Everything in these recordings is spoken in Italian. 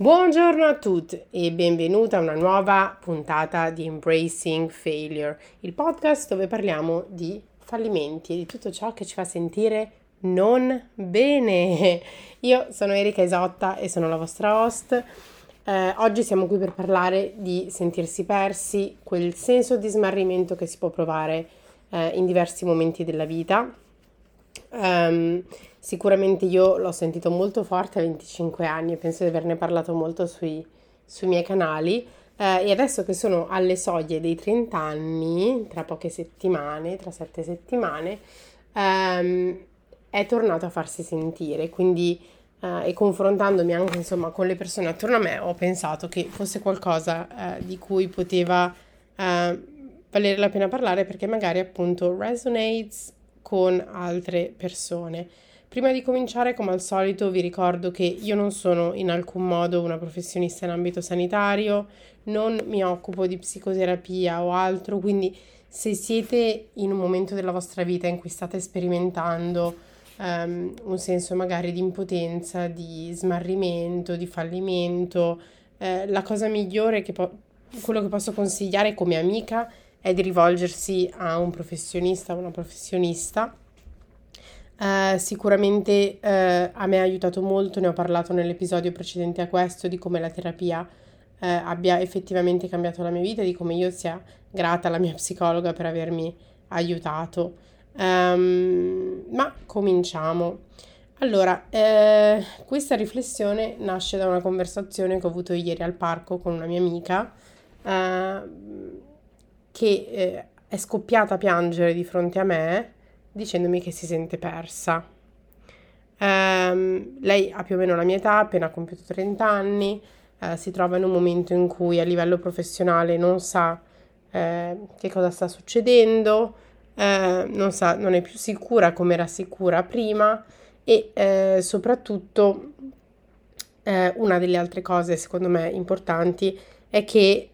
Buongiorno a tutti e benvenuta a una nuova puntata di Embracing Failure, il podcast dove parliamo di fallimenti e di tutto ciò che ci fa sentire non bene. Io sono Erika Isotta e sono la vostra host. Eh, oggi siamo qui per parlare di sentirsi persi, quel senso di smarrimento che si può provare eh, in diversi momenti della vita. Um, Sicuramente io l'ho sentito molto forte a 25 anni e penso di averne parlato molto sui, sui miei canali. Eh, e adesso che sono alle soglie dei 30 anni, tra poche settimane, tra sette settimane, ehm, è tornato a farsi sentire. Quindi, eh, e confrontandomi anche insomma con le persone attorno a me, ho pensato che fosse qualcosa eh, di cui poteva eh, valere la pena parlare perché magari appunto resonates con altre persone. Prima di cominciare, come al solito, vi ricordo che io non sono in alcun modo una professionista in ambito sanitario, non mi occupo di psicoterapia o altro, quindi se siete in un momento della vostra vita in cui state sperimentando um, un senso magari di impotenza, di smarrimento, di fallimento, eh, la cosa migliore che po- quello che posso consigliare come amica è di rivolgersi a un professionista o una professionista Uh, sicuramente uh, a me ha aiutato molto, ne ho parlato nell'episodio precedente a questo, di come la terapia uh, abbia effettivamente cambiato la mia vita, di come io sia grata alla mia psicologa per avermi aiutato. Um, ma cominciamo. Allora, eh, questa riflessione nasce da una conversazione che ho avuto ieri al parco con una mia amica che eh, è scoppiata a piangere di fronte a me dicendomi che si sente persa. Um, lei ha più o meno la mia età, appena compiuto 30 anni, uh, si trova in un momento in cui a livello professionale non sa uh, che cosa sta succedendo, uh, non, sa, non è più sicura come era sicura prima e soprattutto una delle altre cose secondo me importanti è che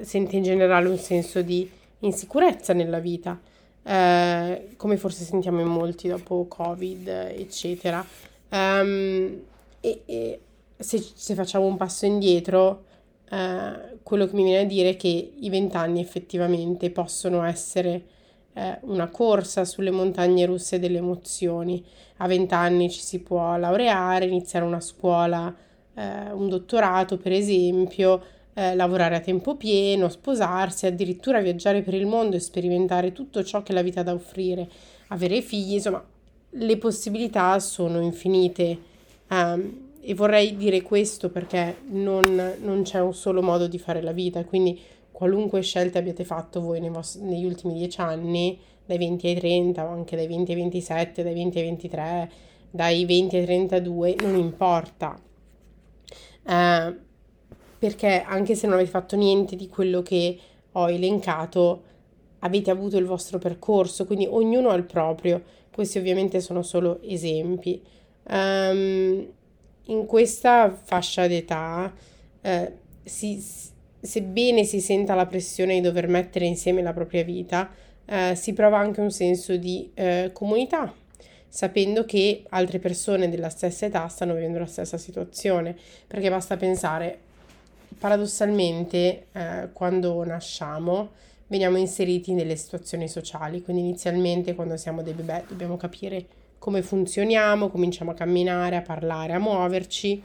sente in generale un senso di insicurezza nella vita eh, come forse sentiamo in molti dopo Covid, eccetera. Um, e, e se, se, facciamo un passo indietro, eh, quello che mi viene a dire è che i vent'anni effettivamente possono essere eh, una corsa sulle montagne russe delle emozioni. A vent'anni ci si può laureare, iniziare una scuola, eh, un dottorato per esempio, eh, lavorare a tempo pieno, sposarsi, addirittura viaggiare per il mondo e sperimentare tutto ciò che la vita ha da offrire, avere figli, insomma, le possibilità sono infinite. Um, e vorrei dire questo perché non, non, c'è un solo modo di fare la vita, quindi qualunque scelta abbiate fatto voi vostri, negli ultimi dieci anni, dai 20 ai 30 o anche dai 20 ai 27, dai 20 ai 23, dai 20 ai 32, non importa. Uh, perché anche se non avete fatto niente di quello che ho elencato, avete avuto il vostro percorso, quindi ognuno ha il proprio. Questi ovviamente sono solo esempi. Um, in questa fascia d'età, eh, si, sebbene si senta la pressione di dover mettere insieme la propria vita, eh, si prova anche un senso di eh, comunità, sapendo che altre persone della stessa età stanno vivendo la stessa situazione, perché basta pensare paradossalmente eh, quando nasciamo veniamo inseriti nelle situazioni sociali, quindi inizialmente quando siamo dei bebè dobbiamo capire come funzioniamo, cominciamo a camminare, a parlare, a muoverci.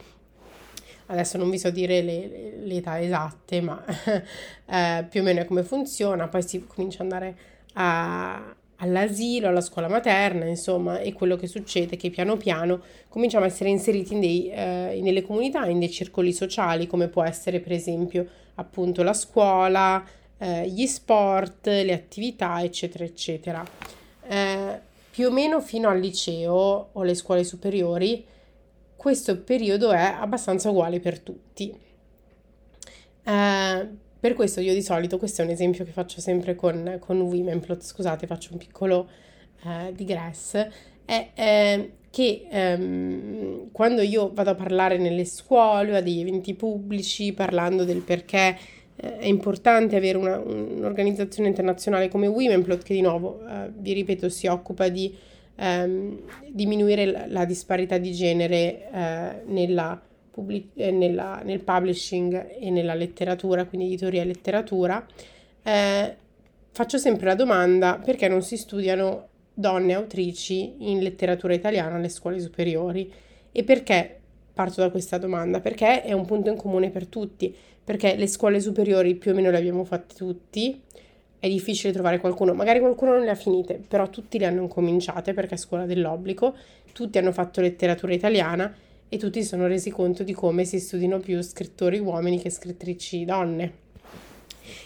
Adesso non vi so dire le, le, le età esatte, ma eh, più o meno è come funziona, poi si comincia ad andare a, all'asilo, alla scuola materna, insomma, e quello che succede è che piano piano cominciamo a essere inseriti in dei, eh, nelle comunità, in dei circoli sociali, come può essere per esempio appunto la scuola, eh, gli sport, le attività, eccetera, eccetera. Eh, più o meno fino al liceo o alle scuole superiori, questo periodo è abbastanza uguale per tutti. Eh, per questo io di solito, questo è un esempio che faccio sempre con, con Womenplot, scusate faccio un piccolo eh, digress, è eh, che ehm, quando io vado a parlare nelle scuole, a degli eventi pubblici, parlando del perché eh, è importante avere una, un'organizzazione internazionale come Womenplot, che di nuovo, eh, vi ripeto, si occupa di ehm, diminuire la, la, disparità di genere eh, nella pubblic- eh, nella, nel publishing e nella letteratura, quindi editoria e letteratura, eh, faccio sempre la domanda perché non si studiano donne autrici in letteratura italiana alle scuole superiori e perché parto da questa domanda? Perché è un punto in comune per tutti, perché le scuole superiori più o meno le abbiamo fatte tutti, è difficile trovare qualcuno, magari qualcuno non le ha finite, però tutti le hanno incominciate perché è scuola dell'obbligo, tutti hanno fatto letteratura italiana e tutti si sono resi conto di come si studino più scrittori uomini che scrittrici donne.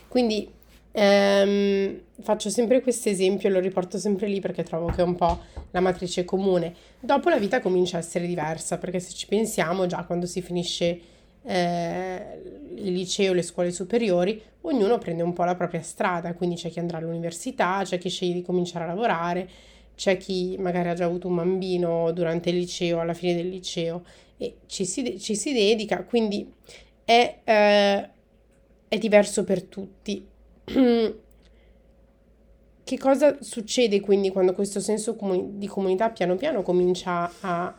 Quindi ehm, faccio sempre questo esempio e lo riporto sempre lì perché trovo che è un po' la matrice comune. Dopo la vita comincia a essere diversa perché se ci pensiamo già quando si finisce eh, il liceo, le scuole superiori, ognuno prende un po' la propria strada, quindi c'è chi andrà all'università, c'è chi sceglie di cominciare a lavorare, c'è chi magari ha già avuto un bambino durante il liceo, alla fine del liceo e ci si, ci si dedica, quindi è, eh, è diverso per tutti. che cosa succede quindi quando questo senso comuni- di comunità piano piano comincia a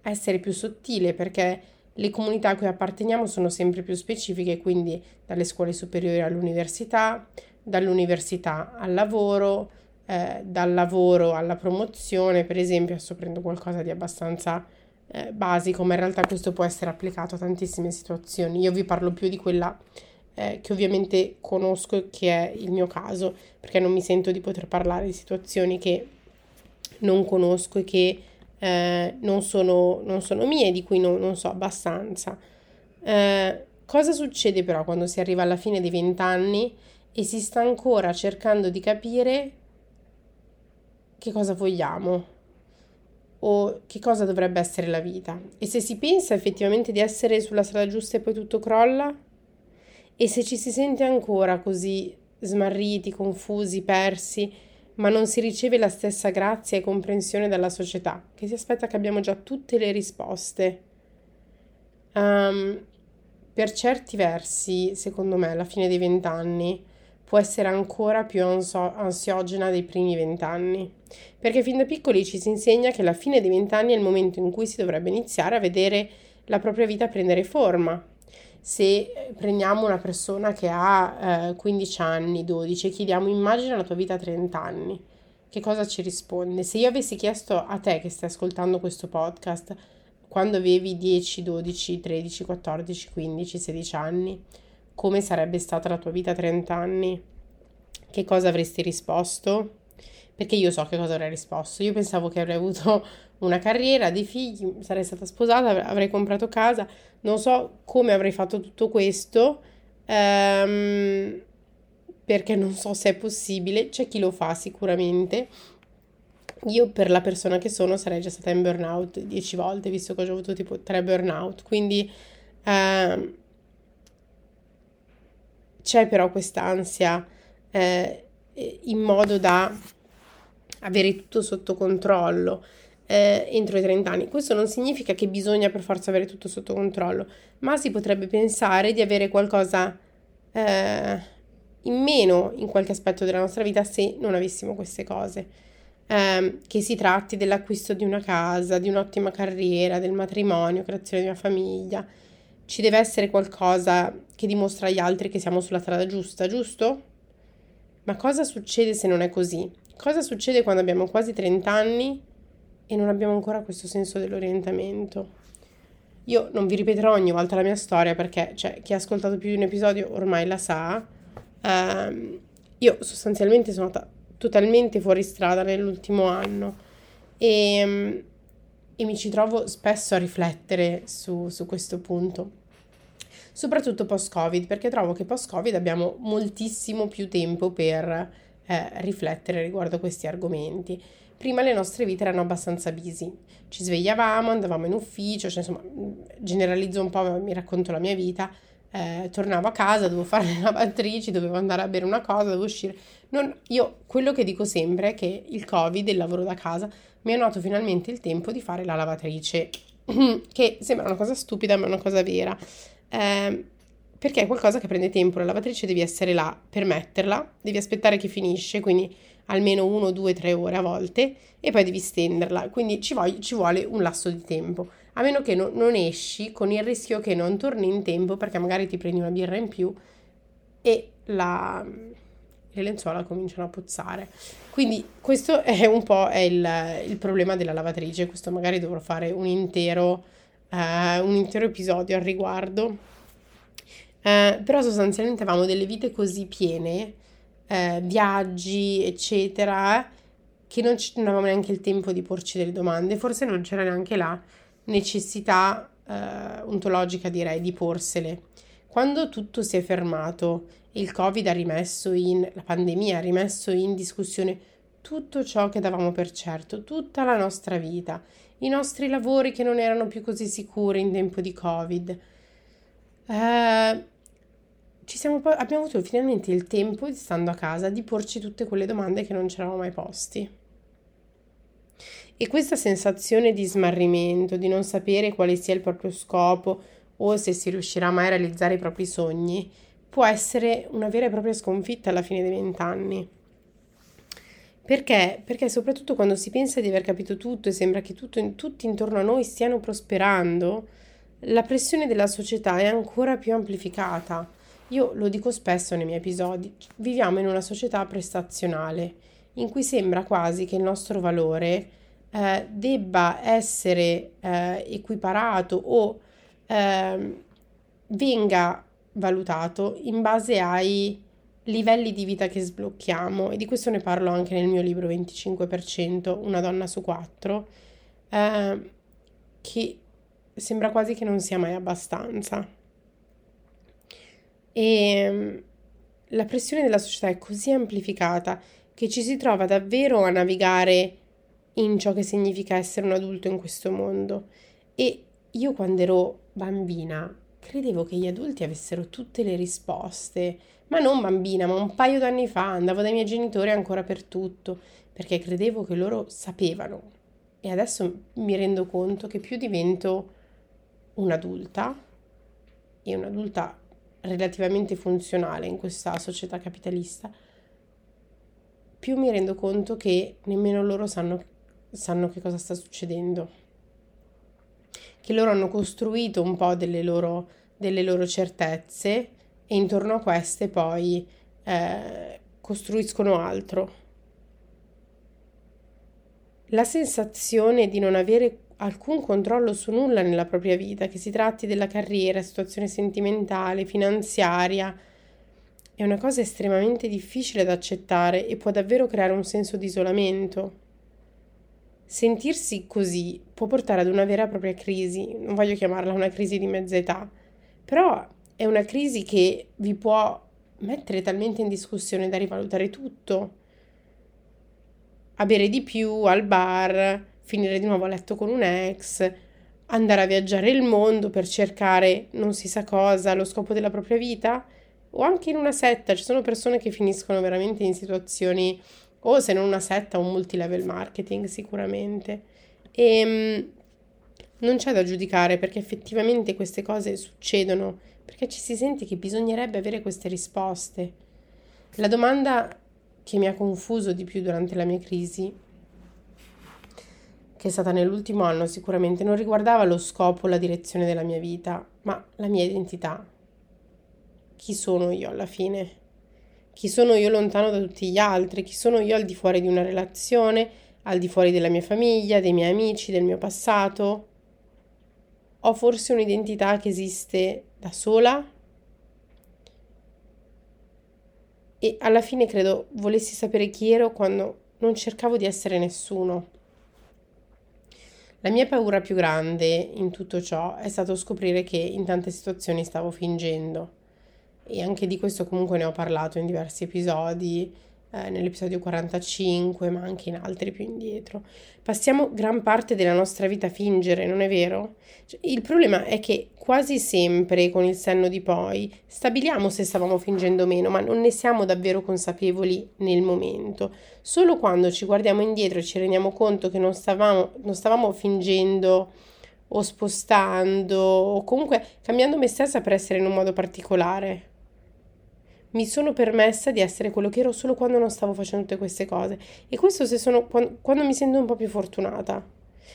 essere più sottile? Perché le comunità a cui apparteniamo sono sempre più specifiche, quindi dalle scuole superiori all'università, dall'università al lavoro, eh, dal lavoro alla promozione, per esempio, adesso prendo qualcosa di abbastanza eh, basico, ma in realtà questo può essere applicato a tantissime situazioni. Io vi parlo più di quella eh, che ovviamente conosco e che è il mio caso, perché non mi sento di poter parlare di situazioni che non conosco e che eh, non, sono, non, sono, mie, di cui non, non so abbastanza. Eh, cosa succede però quando si arriva alla fine dei vent'anni e si sta ancora cercando di capire che cosa vogliamo o che cosa dovrebbe essere la vita? E se si pensa effettivamente di essere sulla strada giusta e poi tutto crolla? E se ci si sente ancora così smarriti, confusi, persi, ma non si riceve la stessa grazia e comprensione dalla società, che si aspetta che abbiamo già tutte le risposte. Um, per certi versi, secondo me, alla fine dei vent'anni può essere ancora più ansio- ansiogena dei primi vent'anni, perché fin da piccoli ci si insegna che la fine dei vent'anni è il momento in cui si dovrebbe iniziare a vedere la propria vita prendere forma, se eh, prendiamo una persona che ha eh, 15 anni, 12 chiediamo immagina la tua vita a 30 anni, che cosa ci risponde? Se io avessi chiesto a te che stai ascoltando questo podcast quando avevi 10, 12, 13, 14, 15, 16 anni, come sarebbe stata la tua vita a 30 anni? Che cosa avresti risposto? Perché io so che cosa avrei risposto. Io pensavo che avrei avuto una carriera, dei figli, sarei stata sposata, avrei comprato casa, non so come avrei fatto tutto questo, ehm, perché non so se è possibile, c'è chi lo fa sicuramente. Io per la persona che sono sarei già stata in burnout dieci volte, visto che ho avuto tipo tre burnout, quindi ehm, c'è però quest'ansia eh, in modo da avere tutto sotto controllo eh, entro i 30 anni. Questo non significa che bisogna per forza avere tutto sotto controllo, ma si potrebbe pensare di avere qualcosa eh, in meno in qualche aspetto della nostra vita se non avessimo queste cose. Eh, che si tratti dell'acquisto di una casa, di un'ottima carriera, del matrimonio, creazione di una famiglia. Ci deve essere qualcosa che dimostra agli altri che siamo sulla strada giusta, giusto? Ma cosa succede se non è così? Cosa succede quando abbiamo quasi 30 anni e non abbiamo ancora questo senso dell'orientamento. Io non vi ripeterò ogni volta la mia storia perché cioè, chi ha ascoltato più di un episodio ormai la sa. Uh, io sostanzialmente sono stata totalmente fuori strada nell'ultimo anno e, e, mi ci trovo spesso a riflettere su, su questo punto, soprattutto post-Covid, perché trovo che post-Covid abbiamo moltissimo più tempo per eh, riflettere riguardo a questi argomenti prima le nostre vite erano abbastanza busy. Ci svegliavamo, andavamo in ufficio, cioè insomma, generalizzo un po', mi racconto la mia vita. Eh, tornavo a casa, dovevo fare le lavatrici, dovevo andare a bere una cosa, dovevo uscire. Non, io quello che dico sempre è che il Covid, il lavoro da casa, mi ha dato finalmente il tempo di fare la lavatrice, che sembra una cosa stupida, ma è una cosa vera. Eh, perché è qualcosa che prende tempo, la lavatrice devi essere là per metterla, devi aspettare che finisce, quindi almeno 1, 2, 3 ore a volte e poi devi stenderla, quindi ci, voglio, ci vuole un lasso di tempo. a meno che no, non esci con il rischio che non torni in tempo perché magari ti prendi una birra in più e la, le lenzuola cominciano a puzzare. Quindi questo è un po' il, il problema della lavatrice, questo magari dovrò fare un intero, uh, un intero episodio al riguardo. Uh, però sostanzialmente avevamo delle vite così piene, uh, viaggi, eccetera, che non, ci, non avevamo neanche il tempo di porci delle domande, forse non c'era neanche la necessità ontologica, direi, di porsele. Quando tutto si è fermato il Covid ha rimesso in, la pandemia ha rimesso in discussione tutto ciò che davamo per certo, tutta la nostra vita, i nostri lavori che non erano più così sicuri in tempo di Covid. Eh, siamo, abbiamo avuto finalmente il tempo, stando a casa, di porci tutte quelle domande che non ci eravamo mai posti. E questa sensazione di smarrimento, di non sapere quale sia il proprio scopo o se si riuscirà mai a realizzare i propri sogni, può essere una vera e propria sconfitta alla fine dei vent'anni. Perché? Perché soprattutto quando si pensa di aver capito tutto e sembra che tutto, tutti intorno a noi stiano prosperando, la pressione della società è ancora più amplificata. Io lo dico spesso nei miei episodi, viviamo in una società prestazionale in cui sembra quasi che il nostro valore eh, debba essere eh, equiparato o eh, venga valutato in base ai livelli di vita che sblocchiamo e di questo ne parlo anche nel mio libro 25%, una donna su quattro, eh, che sembra quasi che non sia mai abbastanza. E mm, la pressione della società è così amplificata che ci si trova davvero a navigare in ciò che significa essere un adulto in questo mondo. E io quando ero bambina Credevo che gli adulti avessero tutte le risposte, ma non bambina, ma un paio d'anni fa andavo dai miei genitori ancora per tutto, perché credevo che loro sapevano. E adesso mi rendo conto che più divento un'adulta, e un'adulta relativamente funzionale in questa società capitalista, più mi rendo conto che nemmeno loro sanno, sanno che cosa sta succedendo che loro hanno costruito un po' delle loro, delle loro certezze e intorno a queste poi eh, costruiscono altro. La sensazione di non avere alcun controllo su nulla nella propria vita, che si tratti della carriera, situazione sentimentale, finanziaria, è una cosa estremamente difficile da accettare e può davvero creare un senso di isolamento. Sentirsi così può portare ad una vera e propria crisi, non voglio chiamarla una crisi di mezza età, però è una crisi che vi può mettere talmente in discussione da rivalutare tutto. A bere di più al bar, finire di nuovo a letto con un ex, andare a viaggiare il mondo per cercare non si sa cosa, lo scopo della propria vita, o anche in una setta, ci sono persone che finiscono veramente in situazioni o se non una setta, un multilevel marketing sicuramente. E ehm, non c'è da giudicare perché effettivamente queste cose succedono, perché ci si sente che bisognerebbe avere queste risposte. La domanda che mi ha confuso di più durante la mia crisi, che è stata nell'ultimo anno sicuramente, non riguardava lo scopo, la direzione della mia vita, ma la mia identità. Chi sono io alla fine? Chi sono io lontano da tutti gli altri, chi sono io al di fuori di una relazione, al di fuori della mia famiglia, dei miei amici, del mio passato. Ho forse un'identità che esiste da sola? E alla fine credo volessi sapere chi ero quando non cercavo di essere nessuno. La mia paura più grande in tutto ciò è stato scoprire che in tante situazioni stavo fingendo e anche di questo comunque ne ho parlato in diversi episodi, eh, nell'episodio 45, ma anche in altri più indietro. Passiamo gran parte della nostra vita a fingere, non è vero? Cioè, il problema è che quasi sempre con il senno di poi stabiliamo se stavamo fingendo o meno, ma non ne siamo davvero consapevoli nel momento. Solo quando ci guardiamo indietro e ci rendiamo conto che non stavamo, non stavamo fingendo o spostando o comunque cambiando me stessa per essere in un modo particolare mi sono permessa di essere quello che ero solo quando non stavo facendo tutte queste cose. E questo se sono quando, quando mi sento un po' più fortunata.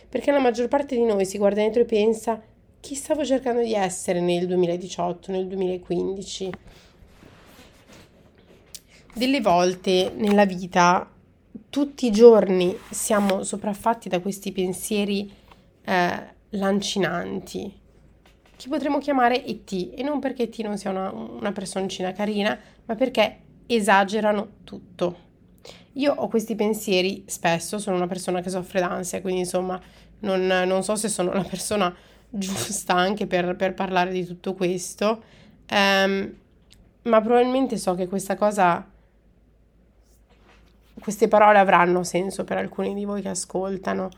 perché la maggior parte di noi si guarda dentro e pensa chi stavo cercando di essere nel 2018, nel 2015. Delle volte nella vita, tutti i giorni siamo sopraffatti da questi pensieri eh, lancinanti, che potremmo chiamare ET, e non perché ET non sia una, una personcina carina, ma perché esagerano tutto. Io ho questi pensieri spesso, sono una persona che soffre d'ansia, quindi insomma non, non so se sono la persona giusta anche per, per parlare di tutto questo, um, ma probabilmente so che questa cosa, queste parole avranno senso per alcuni di voi che ascoltano.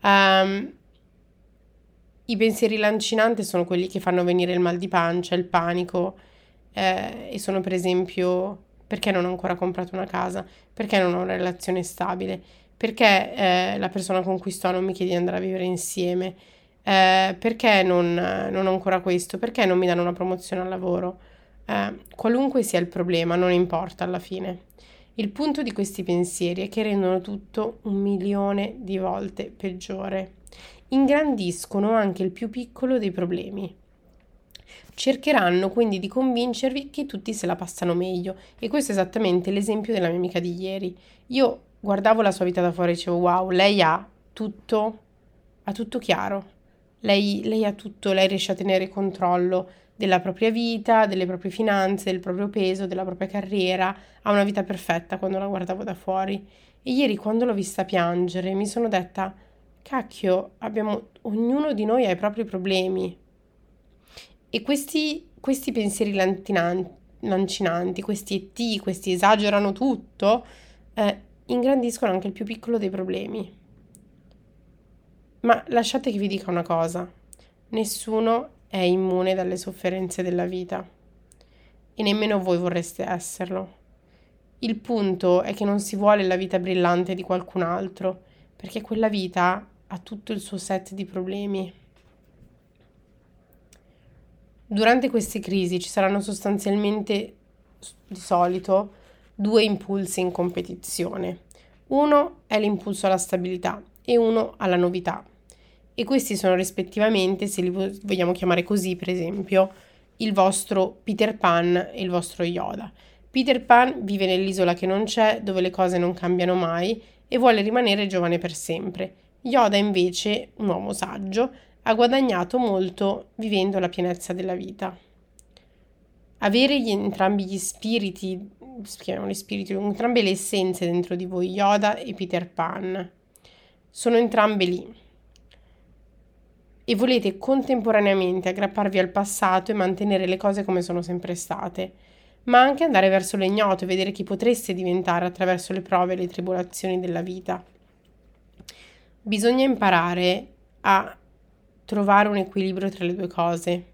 Um, I pensieri lancinanti sono quelli che fanno venire il mal di pancia, il panico, eh, e sono per esempio perché non ho ancora comprato una casa, perché non ho una relazione stabile, perché eh, la persona con cui sto non mi chiede di andare a vivere insieme, eh, perché non, non, ho ancora questo, perché non mi danno una promozione al lavoro. Eh, qualunque sia il problema, non importa alla fine. Il punto di questi pensieri è che rendono tutto un milione di volte peggiore. Ingrandiscono anche il più piccolo dei problemi. Cercheranno quindi di convincervi che tutti se la passano meglio e questo è esattamente l'esempio della mia amica di ieri. Io guardavo la sua vita da fuori e dicevo wow, lei ha tutto, ha tutto chiaro. Lei, lei ha tutto, lei riesce a tenere controllo della propria vita, delle proprie finanze, del proprio peso, della propria carriera, ha una vita perfetta quando la guardavo da fuori. E ieri quando l'ho vista piangere mi sono detta, cacchio, abbiamo, ognuno di noi ha i propri problemi, e questi, questi pensieri lancinanti, questi ET, questi esagerano tutto, eh, ingrandiscono anche il più piccolo dei problemi. Ma lasciate che vi dica una cosa, nessuno è immune dalle sofferenze della vita e nemmeno voi vorreste esserlo. Il punto è che non si vuole la vita brillante di qualcun altro, perché quella vita ha tutto il suo set di problemi. Durante queste crisi ci saranno sostanzialmente di solito due impulsi in competizione. Uno è l'impulso alla stabilità e uno alla novità. E questi sono rispettivamente, se li vogliamo chiamare così, per esempio, il vostro Peter Pan e il vostro Yoda. Peter Pan vive nell'isola che non c'è, dove le cose non cambiano mai e vuole rimanere giovane per sempre. Yoda invece, un uomo saggio, ha guadagnato molto vivendo la pienezza della vita. Avere gli, entrambi gli spiriti, chiamiamoli spiriti, entrambe le essenze dentro di voi, Yoda e Peter Pan, sono entrambe lì. E volete contemporaneamente aggrapparvi al passato e mantenere le cose come sono sempre state, ma anche andare verso l'ignoto e vedere chi potreste diventare attraverso le prove e le tribolazioni della vita. Bisogna imparare a trovare un equilibrio tra le due cose.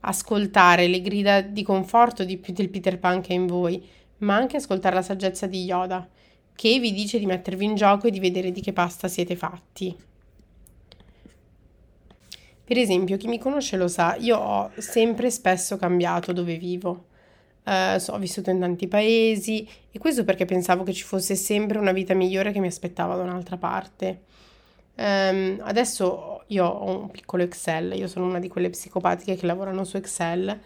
Ascoltare le grida di conforto di, del Peter Pan che è in voi, ma anche ascoltare la saggezza di Yoda, che vi dice di mettervi in gioco e di vedere di che pasta siete fatti. Per esempio, chi mi conosce lo sa, io ho sempre spesso cambiato dove vivo. Uh, ho vissuto in tanti paesi e questo perché pensavo che ci fosse sempre una vita migliore che mi aspettava da un'altra parte. Um, adesso io ho un piccolo Excel, io sono una di quelle psicopatiche che lavorano su Excel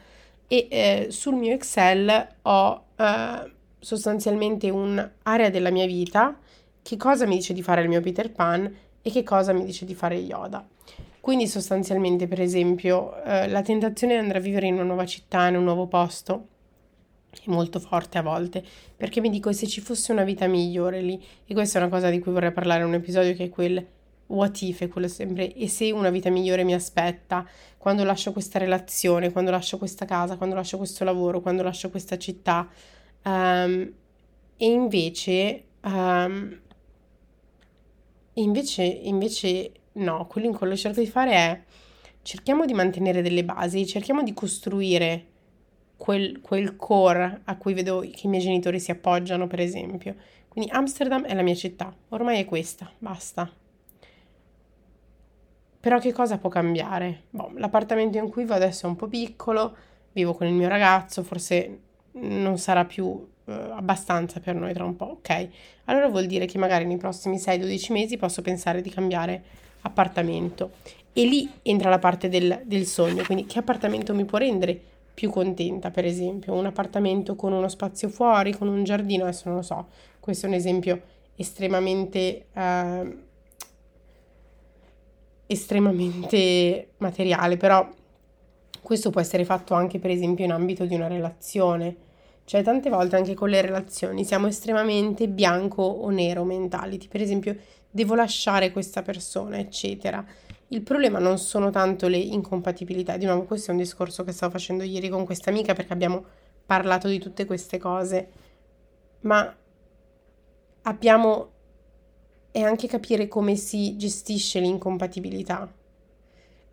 e eh, sul mio Excel ho eh, sostanzialmente un'area della mia vita, che cosa mi dice di fare il mio Peter Pan e che cosa mi dice di fare Yoda. Quindi sostanzialmente, per esempio, eh, la tentazione di andare a vivere in una nuova città, in un nuovo posto, è molto forte a volte, perché mi dico se ci fosse una vita migliore lì, e questa è una cosa di cui vorrei parlare in un episodio che è quel what if è quello sempre e se una vita migliore mi aspetta quando lascio questa relazione, quando lascio questa casa, quando lascio questo lavoro, quando lascio questa città. Um, e invece, um, invece, invece no, quello in quello cerco di fare è cerchiamo di mantenere delle basi, cerchiamo di costruire quel, quel core a cui vedo che i miei genitori si appoggiano, per esempio. Quindi Amsterdam è la mia città, ormai è questa, basta. Però che cosa può cambiare? Boh, l'appartamento in cui vivo adesso è un po' piccolo, vivo con il mio ragazzo, forse non sarà più eh, abbastanza per noi tra un po', ok? Allora vuol dire che magari nei prossimi 6-12 mesi posso pensare di cambiare appartamento. E lì entra la parte del, del sogno, quindi che appartamento mi può rendere più contenta, per esempio, un appartamento con uno spazio fuori, con un giardino, adesso non lo so, questo è un esempio estremamente, eh, estremamente materiale, però questo può essere fatto anche, per esempio, in ambito di una relazione. Cioè, tante volte anche con le relazioni siamo estremamente bianco o nero mentality. Per esempio, devo lasciare questa persona, eccetera. Il problema non sono tanto le incompatibilità. Di nuovo, questo è un discorso che stavo facendo ieri con questa amica perché abbiamo parlato di tutte queste cose. Ma abbiamo è anche capire come si gestisce l'incompatibilità.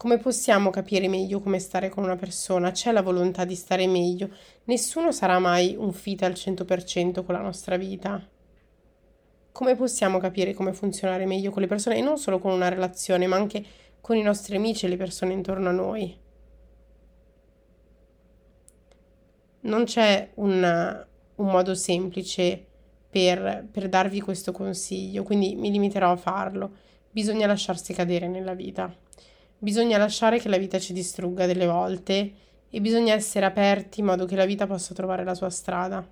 Come possiamo capire meglio come stare con una persona? C'è la volontà di stare meglio. Nessuno sarà mai un fit al 100% con la nostra vita. Come possiamo capire come funzionare meglio con le persone e non solo con una relazione, ma anche con i nostri amici e le persone intorno a noi? Non c'è un, un modo semplice per, per darvi questo consiglio, quindi mi limiterò a farlo. Bisogna lasciarsi cadere nella vita. Bisogna lasciare che la vita ci distrugga delle volte e bisogna essere aperti in modo che la vita possa trovare la sua strada.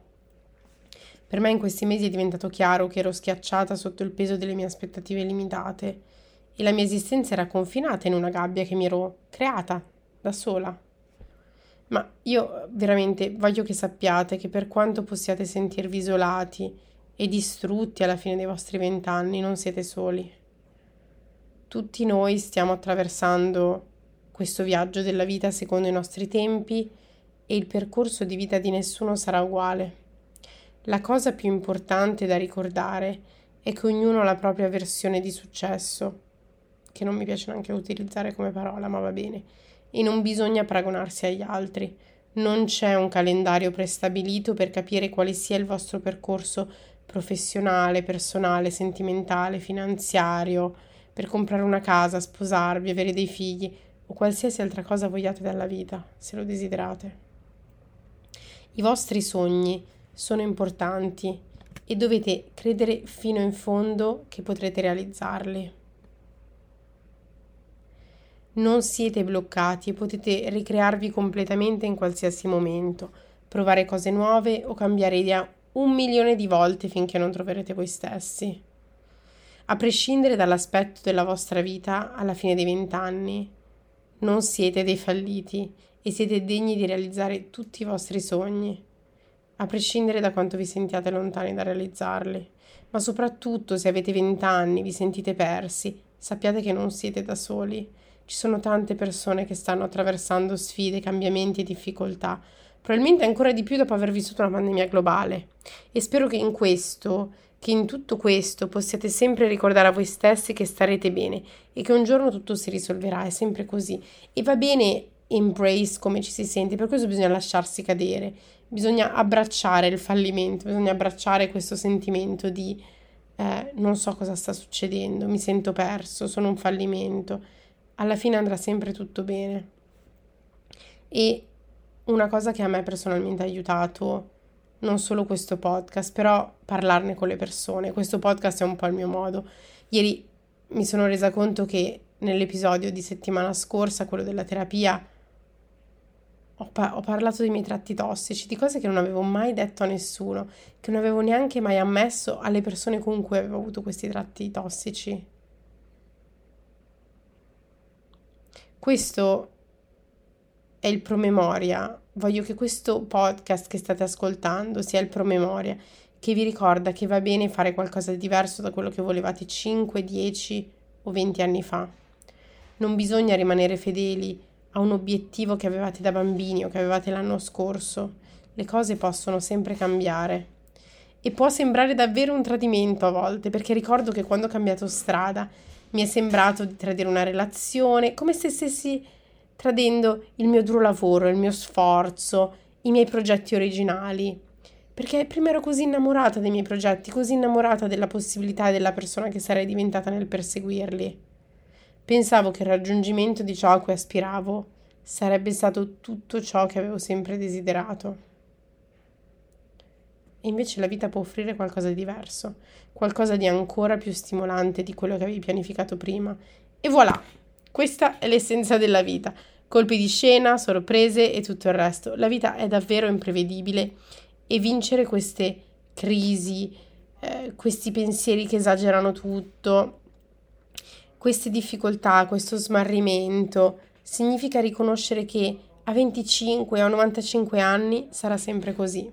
Per me in questi mesi è diventato chiaro che ero schiacciata sotto il peso delle mie aspettative limitate e la mia esistenza era confinata in una gabbia che mi ero creata da sola. Ma io veramente voglio che sappiate che per quanto possiate sentirvi isolati e distrutti alla fine dei vostri vent'anni, non siete soli. Tutti noi stiamo attraversando questo viaggio della vita secondo i nostri tempi e il percorso di vita di nessuno sarà uguale. La cosa più importante da ricordare è che ognuno ha la propria versione di successo, che non mi piace neanche utilizzare come parola, ma va bene, e non bisogna paragonarsi agli altri. Non c'è un calendario prestabilito per capire quale sia il vostro percorso professionale, personale, sentimentale, finanziario, per comprare una casa, sposarvi, avere dei figli o qualsiasi altra cosa vogliate dalla vita, se lo desiderate. I vostri sogni sono importanti e dovete credere fino in fondo che potrete realizzarli. Non siete bloccati e potete ricrearvi completamente in qualsiasi momento, provare cose nuove o cambiare idea un milione di volte finché non troverete voi stessi. A prescindere dall'aspetto della vostra vita alla fine dei vent'anni, non siete dei falliti e siete degni di realizzare tutti i vostri sogni, a prescindere da quanto vi sentiate lontani da realizzarli. Ma soprattutto se avete vent'anni, vi sentite persi, sappiate che non siete da soli. Ci sono tante persone che stanno attraversando sfide, cambiamenti e difficoltà, probabilmente ancora di più dopo aver vissuto una pandemia globale. E spero che in questo, che in tutto questo possiate sempre ricordare a voi stessi che starete bene e che un giorno tutto si risolverà, è sempre così. E va bene embrace come ci si sente, per questo bisogna lasciarsi cadere, bisogna abbracciare il fallimento, bisogna abbracciare questo sentimento di eh, non so cosa sta succedendo, mi sento perso, sono un fallimento. Alla fine andrà sempre tutto bene. E una cosa che a me personalmente ha aiutato, non solo questo podcast, però parlarne con le persone. Questo podcast è un po' il mio modo. Ieri mi sono resa conto che nell'episodio di settimana scorsa, quello della terapia, ho, pa- ho, parlato dei miei tratti tossici, di cose che non avevo mai detto a nessuno, che non avevo neanche mai ammesso alle persone con cui avevo avuto questi tratti tossici. Questo è il promemoria. Voglio che questo podcast che state ascoltando sia il promemoria, che vi ricorda che va bene fare qualcosa di diverso da quello che volevate 5, 10 o 20 anni fa. Non bisogna rimanere fedeli a un obiettivo che avevate da bambini o che avevate l'anno scorso. Le cose possono sempre cambiare. E può sembrare davvero un tradimento a volte, perché ricordo che quando ho cambiato strada mi è sembrato di tradire una relazione, come se stessi tradendo il mio duro lavoro, il mio sforzo, i miei progetti originali. Perché prima ero così innamorata dei miei progetti, così innamorata della possibilità della persona che sarei diventata nel perseguirli. Pensavo che il raggiungimento di ciò a cui aspiravo sarebbe stato tutto ciò che avevo sempre desiderato. E invece la vita può offrire qualcosa di diverso, qualcosa di ancora più stimolante di quello che avevi pianificato prima E voilà, questa è l'essenza della vita. Colpi di scena, sorprese e tutto il resto. La vita è davvero imprevedibile e vincere queste crisi, eh, questi pensieri che esagerano tutto, queste difficoltà, questo smarrimento, significa riconoscere che a 25 o 95 anni sarà sempre così.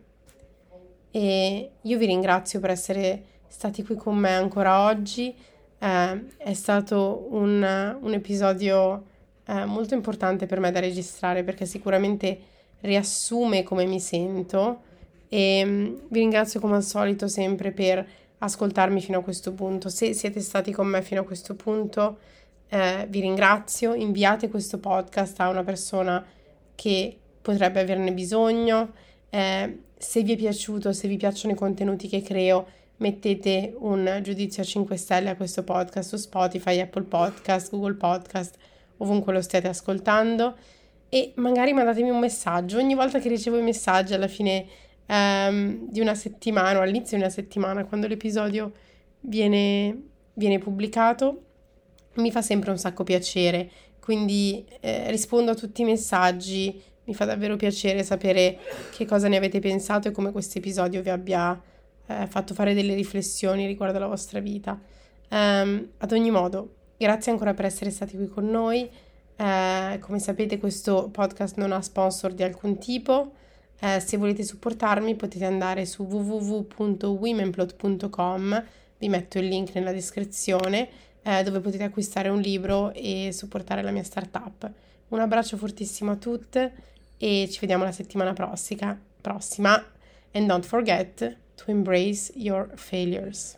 E io vi ringrazio per essere stati qui con me ancora oggi. Eh, è stato un, un episodio eh, molto importante per me da registrare perché sicuramente riassume come mi sento e mm, vi ringrazio come al solito sempre per ascoltarmi fino a questo punto. Se siete stati con me fino a questo punto, eh, vi ringrazio. Inviate questo podcast a una persona che potrebbe averne bisogno. Eh, se vi è piaciuto, se vi piacciono i contenuti che creo, mettete un giudizio a 5 stelle a questo podcast su Spotify, Apple Podcast, Google Podcast, ovunque lo stiate ascoltando e magari mandatemi un messaggio. Ogni volta che ricevo i messaggi alla fine um, di una settimana o all'inizio di una settimana, quando l'episodio viene, viene pubblicato, mi fa sempre un sacco piacere. Quindi eh, rispondo a tutti i messaggi, mi fa davvero piacere sapere che cosa ne avete pensato e come questo episodio vi abbia eh, fatto fare delle riflessioni riguardo alla vostra vita. Um, ad ogni modo, grazie ancora per essere stati qui con noi. Eh, come sapete questo podcast non ha sponsor di alcun tipo. Eh, se volete supportarmi potete andare su www.womenplot.com, vi metto il link nella descrizione eh, dove potete acquistare un libro e supportare la mia startup. Un abbraccio fortissimo a tutte e ci vediamo la settimana prossima. prossima. And don't forget to embrace your failures.